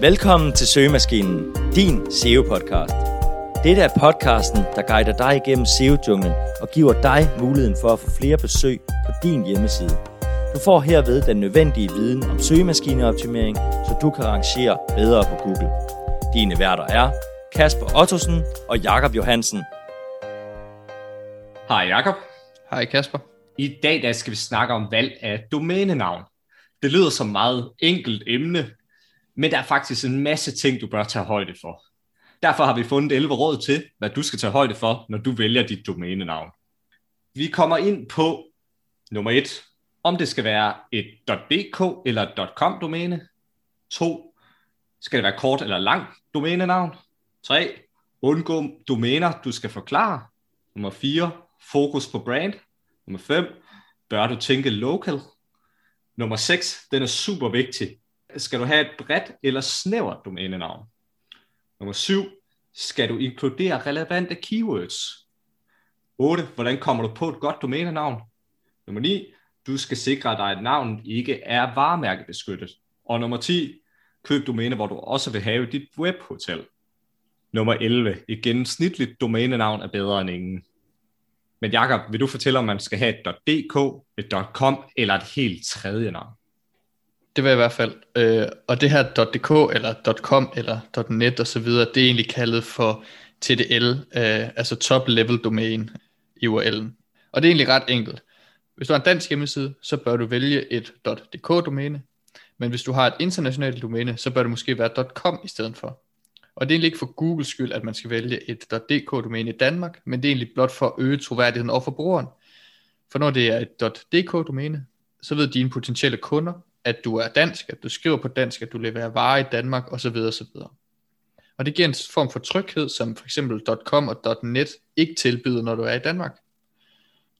Velkommen til Søgemaskinen, din SEO-podcast. Dette er podcasten, der guider dig igennem SEO-junglen og giver dig muligheden for at få flere besøg på din hjemmeside. Du får herved den nødvendige viden om søgemaskineoptimering, så du kan rangere bedre på Google. Dine værter er Kasper Ottosen og Jakob Johansen. Hej Jakob. Hej Kasper. I dag der skal vi snakke om valg af domænenavn. Det lyder som et meget enkelt emne, men der er faktisk en masse ting, du bør tage højde for. Derfor har vi fundet 11 råd til, hvad du skal tage højde for, når du vælger dit domænenavn. Vi kommer ind på nummer 1, om det skal være et .dk eller et .com domæne. 2. Skal det være kort eller lang domænenavn? 3. Undgå domæner, du skal forklare. Nummer 4. Fokus på brand. Nummer 5. Bør du tænke local? Nummer 6. Den er super vigtig. Skal du have et bredt eller snævert domænenavn? Nummer 7. Skal du inkludere relevante keywords? 8. Hvordan kommer du på et godt domænenavn? Nummer 9. Du skal sikre dig, at navnet ikke er varemærkebeskyttet. Og nummer 10. Køb domæne, hvor du også vil have dit webhotel. Nummer 11. Et gennemsnitligt domænenavn er bedre end ingen. Men Jakob, vil du fortælle, om man skal have et .dk, et .com eller et helt tredje navn? Det vil jeg i hvert fald. Øh, og det her .dk eller .com eller .net og så videre, det er egentlig kaldet for TDL, øh, altså top level domain i URL'en. Og det er egentlig ret enkelt. Hvis du har en dansk hjemmeside, så bør du vælge et .dk domæne, men hvis du har et internationalt domæne, så bør det måske være .com i stedet for. Og det er egentlig ikke for Googles skyld, at man skal vælge et .dk-domæne i Danmark, men det er egentlig blot for at øge troværdigheden over for brugeren. For når det er et .dk-domæne, så ved dine potentielle kunder, at du er dansk, at du skriver på dansk, at du leverer varer i Danmark osv. osv. Og det giver en form for tryghed, som for eksempel .com og .net ikke tilbyder, når du er i Danmark.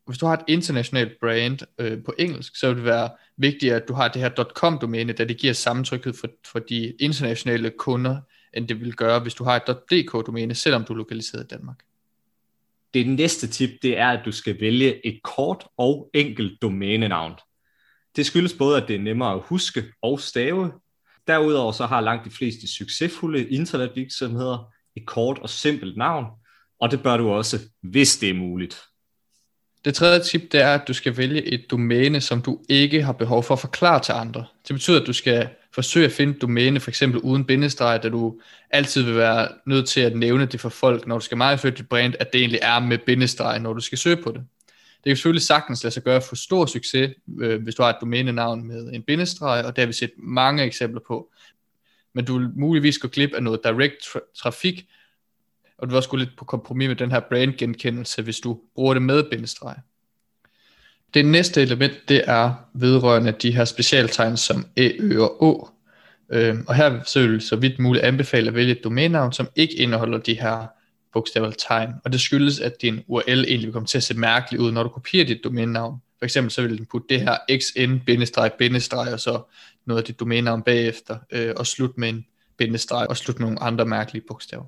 Hvis du har et internationalt brand øh, på engelsk, så vil det være vigtigt, at du har det her .com-domæne, da det giver samme tryghed for, for de internationale kunder, end det vil gøre, hvis du har et .dk-domæne, selvom du er lokaliseret i Danmark. Det næste tip, det er, at du skal vælge et kort og enkelt domænenavn. Det skyldes både, at det er nemmere at huske og stave. Derudover så har langt de fleste succesfulde internetvirksomheder et kort og simpelt navn, og det bør du også, hvis det er muligt. Det tredje tip, det er, at du skal vælge et domæne, som du ikke har behov for at forklare til andre. Det betyder, at du skal forsøge at finde et domæne, for eksempel uden bindestreg, da du altid vil være nødt til at nævne det for folk, når du skal markedsføre dit brand, at det egentlig er med bindestreg, når du skal søge på det. Det kan selvfølgelig sagtens lade sig gøre for stor succes, øh, hvis du har et domænenavn med en bindestreg, og det har vi set mange eksempler på. Men du vil muligvis gå glip af noget direct tra- trafik, og du vil også gå lidt på kompromis med den her brandgenkendelse, hvis du bruger det med bindestreg. Det næste element, det er vedrørende de her specialtegn som Æ, Ø og Å. Øhm, og her så vil så vidt muligt anbefale at vælge et domænenavn, som ikke indeholder de her bogstavet tegn. Og det skyldes, at din URL egentlig vil komme til at se mærkeligt ud, når du kopierer dit domænenavn. For eksempel så vil den putte det her xn-bindestreg og så noget af dit domænenavn bagefter, øh, og slut med en bindestreg og slut med nogle andre mærkelige bogstaver.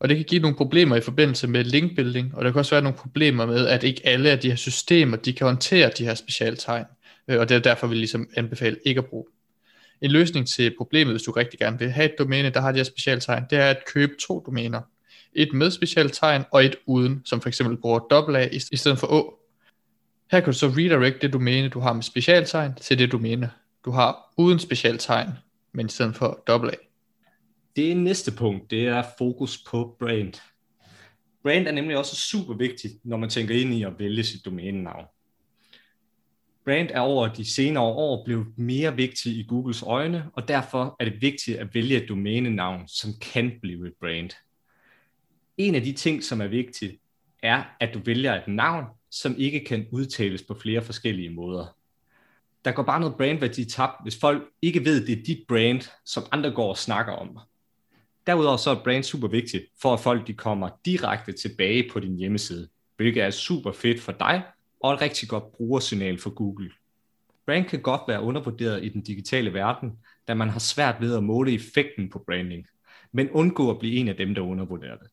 Og det kan give nogle problemer i forbindelse med linkbuilding, og der kan også være nogle problemer med, at ikke alle af de her systemer, de kan håndtere de her specialtegn, øh, og det er derfor, vi ligesom anbefaler ikke at bruge. En løsning til problemet, hvis du rigtig gerne vil have et domæne, der har de her specialtegn, det er at købe to domæner. Et med specialtegn og et uden, som for eksempel bruger a i stedet for Å. Her kan du så redirect det domæne, du har med specialtegn, til det domæne, du har uden specialtegn, men i stedet for AA. Det næste punkt, det er fokus på brand. Brand er nemlig også super vigtigt, når man tænker ind i at vælge sit domænenavn. Brand er over de senere år blevet mere vigtig i Googles øjne, og derfor er det vigtigt at vælge et domænenavn, som kan blive et brand. En af de ting, som er vigtigt, er, at du vælger et navn, som ikke kan udtales på flere forskellige måder. Der går bare noget brandværdi tabt, hvis folk ikke ved, det er dit brand, som andre går og snakker om. Derudover så er brand super vigtigt, for at folk de kommer direkte tilbage på din hjemmeside, hvilket er super fedt for dig, og et rigtig godt brugersignal for Google. Brand kan godt være undervurderet i den digitale verden, da man har svært ved at måle effekten på branding, men undgå at blive en af dem, der undervurderer det.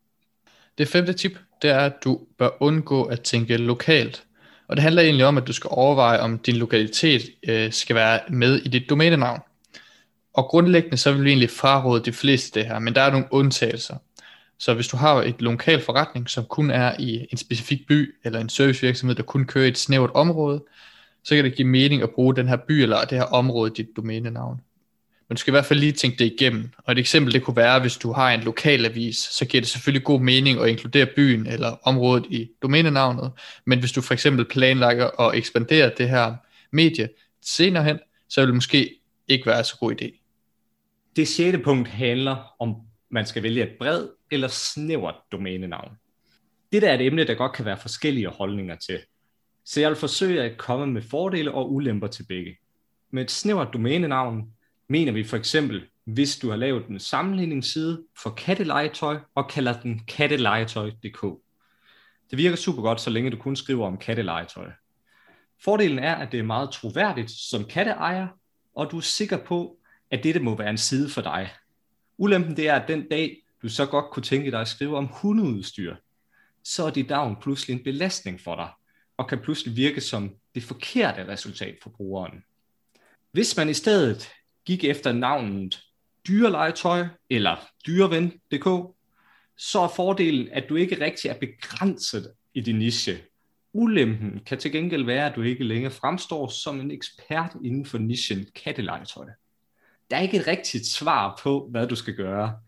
Det femte tip, det er, at du bør undgå at tænke lokalt. Og det handler egentlig om, at du skal overveje, om din lokalitet øh, skal være med i dit domænenavn. Og grundlæggende så vil vi egentlig fraråde de fleste det her, men der er nogle undtagelser. Så hvis du har et lokal forretning, som kun er i en specifik by, eller en servicevirksomhed, der kun kører i et snævert område, så kan det give mening at bruge den her by eller det her område dit domænenavn. Men du skal i hvert fald lige tænke det igennem. Og et eksempel det kunne være, hvis du har en lokal avis, så giver det selvfølgelig god mening at inkludere byen eller området i domænenavnet. Men hvis du for eksempel planlægger at ekspandere det her medie senere hen, så vil det måske ikke være så god idé. Det sjette punkt handler om, man skal vælge et bred eller snævert domænenavn. Det der er et emne, der godt kan være forskellige holdninger til. Så jeg vil forsøge at komme med fordele og ulemper til begge. Med et snævert domænenavn mener vi for eksempel, hvis du har lavet en sammenligningsside for kattelegetøj og kalder den kattelegetøj.dk. Det virker super godt, så længe du kun skriver om kattelegetøj. Fordelen er, at det er meget troværdigt som katteejer, og du er sikker på, at dette må være en side for dig. Ulempen det er, at den dag, du så godt kunne tænke dig at skrive om hundeudstyr, så er dit navn pludselig en belastning for dig, og kan pludselig virke som det forkerte resultat for brugeren. Hvis man i stedet gik efter navnet dyrelegetøj eller dyreven.dk, så er fordelen, at du ikke rigtig er begrænset i din niche. Ulempen kan til gengæld være, at du ikke længere fremstår som en ekspert inden for nichen kattelegetøj. Der er ikke et rigtigt svar på, hvad du skal gøre,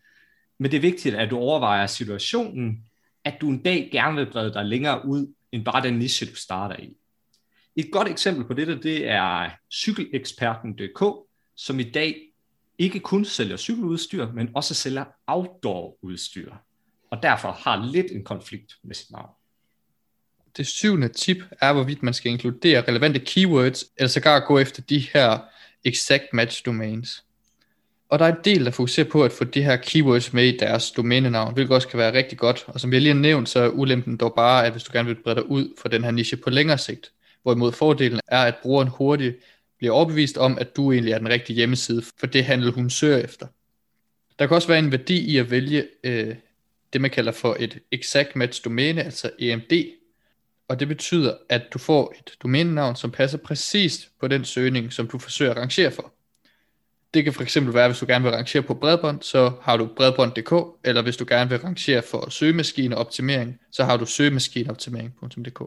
men det er vigtigt, at du overvejer situationen, at du en dag gerne vil brede dig længere ud, end bare den niche, du starter i. Et godt eksempel på dette, det er cykeleksperten.dk, som i dag ikke kun sælger cykeludstyr, men også sælger outdoor-udstyr, og derfor har lidt en konflikt med sit navn. Det syvende tip er, hvorvidt man skal inkludere relevante keywords, eller sågar gå efter de her exact match domains. Og der er en del, der fokuserer på at få de her keywords med i deres domænenavn, hvilket også kan være rigtig godt. Og som jeg lige har nævnt, så er ulempen dog bare, at hvis du gerne vil brede dig ud for den her niche på længere sigt, hvorimod fordelen er, at brugeren hurtigt bliver overbevist om, at du egentlig er den rigtige hjemmeside for det handel, hun søger efter. Der kan også være en værdi i at vælge øh, det, man kalder for et exact match domæne, altså EMD, og det betyder, at du får et domænenavn, som passer præcist på den søgning, som du forsøger at rangere for. Det kan for eksempel være, hvis du gerne vil rangere på bredbånd, så har du bredbånd.dk, eller hvis du gerne vil rangere for søgemaskineoptimering, så har du søgemaskineoptimering.dk.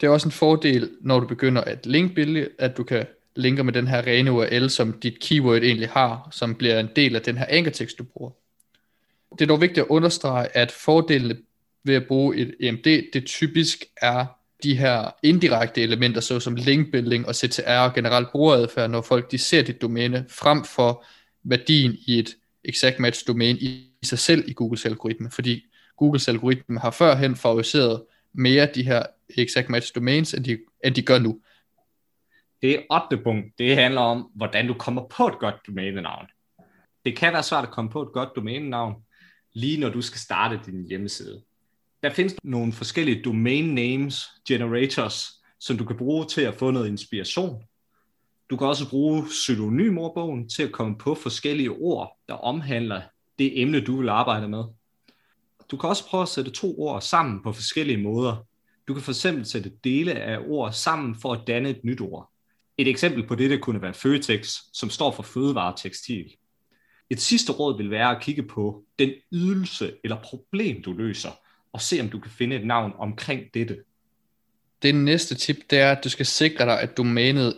Det er også en fordel, når du begynder at linkbilde, at du kan linke med den her rene URL, som dit keyword egentlig har, som bliver en del af den her ankertekst, du bruger. Det er dog vigtigt at understrege, at fordelene ved at bruge et EMD, det typisk er de her indirekte elementer, såsom linkbuilding og CTR og generelt brugeradfærd, når folk de ser dit domæne, frem for værdien i et exact match domæne i sig selv i Googles algoritme, fordi Googles algoritme har førhen favoriseret mere de her exact match domains, end de, end de gør nu. Det 8. punkt, det handler om, hvordan du kommer på et godt domænenavn. Det kan være svært at komme på et godt domænenavn, lige når du skal starte din hjemmeside. Der findes nogle forskellige domain names generators, som du kan bruge til at få noget inspiration. Du kan også bruge pseudonymordbogen til at komme på forskellige ord, der omhandler det emne, du vil arbejde med. Du kan også prøve at sætte to ord sammen på forskellige måder. Du kan for eksempel sætte dele af ord sammen for at danne et nyt ord. Et eksempel på det, kunne være Føtex, som står for fødevare tekstil. Et sidste råd vil være at kigge på den ydelse eller problem, du løser, og se om du kan finde et navn omkring dette. Det næste tip, det er, at du skal sikre dig, at domænet,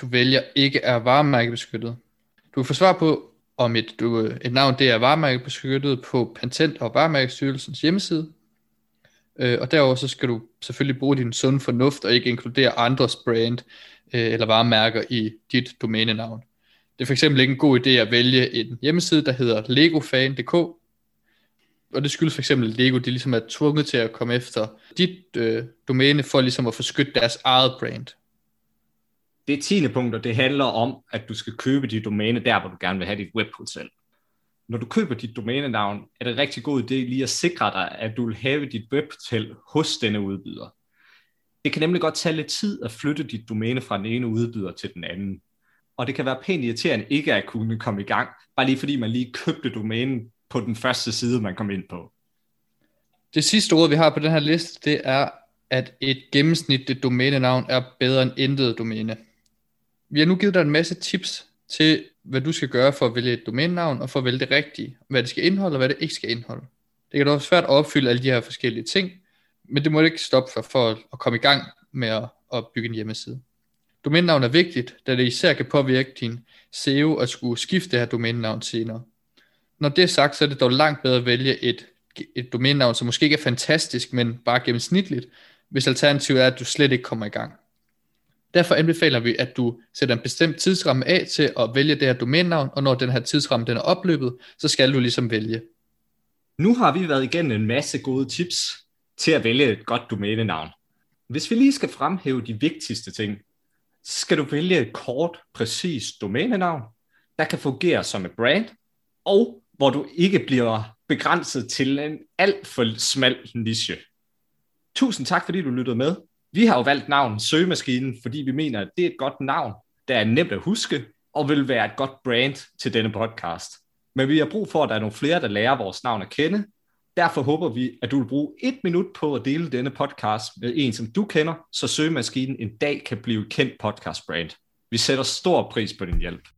du vælger, ikke er varemærkebeskyttet. Du kan få svar på, om et, du, et navn det er varemærkebeskyttet på Patent- og Varemærkestyrelsens hjemmeside. Øh, og derover så skal du selvfølgelig bruge din sund fornuft og ikke inkludere andres brand øh, eller varemærker i dit domænenavn. Det er for eksempel ikke en god idé at vælge en hjemmeside, der hedder legofan.dk, og det skyldes for eksempel, Lego de ligesom er tvunget til at komme efter dit øh, domæne for ligesom at forskytte deres eget brand. Det 10. punkt, og det handler om, at du skal købe dit domæne der, hvor du gerne vil have dit webhotel. Når du køber dit domænenavn, er det en rigtig god idé lige at sikre dig, at du vil have dit webhotel hos denne udbyder. Det kan nemlig godt tage lidt tid at flytte dit domæne fra den ene udbyder til den anden. Og det kan være pænt irriterende ikke at kunne komme i gang, bare lige fordi man lige købte domænen på den første side, man kom ind på. Det sidste ord, vi har på den her liste, det er, at et gennemsnitligt domænenavn er bedre end intet domæne. Vi har nu givet dig en masse tips til hvad du skal gøre for at vælge et domænenavn, og for at vælge det rigtige. Hvad det skal indeholde, og hvad det ikke skal indeholde. Det kan dog være svært at opfylde alle de her forskellige ting, men det må ikke stoppe for, for at komme i gang med at, at bygge en hjemmeside. Domænenavn er vigtigt, da det især kan påvirke din SEO at skulle skifte det her domænenavn senere. Når det er sagt, så er det dog langt bedre at vælge et, et domænenavn, som måske ikke er fantastisk, men bare gennemsnitligt, hvis alternativet er, at du slet ikke kommer i gang. Derfor anbefaler vi, at du sætter en bestemt tidsramme af til at vælge det her domænenavn, og når den her tidsramme den er opløbet, så skal du ligesom vælge. Nu har vi været igennem en masse gode tips til at vælge et godt domænenavn. Hvis vi lige skal fremhæve de vigtigste ting, så skal du vælge et kort, præcist domænenavn, der kan fungere som et brand, og hvor du ikke bliver begrænset til en alt for smal niche. Tusind tak, fordi du lyttede med. Vi har jo valgt navnet Søgemaskinen, fordi vi mener, at det er et godt navn, der er nemt at huske, og vil være et godt brand til denne podcast. Men vi har brug for, at der er nogle flere, der lærer vores navn at kende. Derfor håber vi, at du vil bruge et minut på at dele denne podcast med en, som du kender, så Søgemaskinen en dag kan blive et kendt podcast brand. Vi sætter stor pris på din hjælp.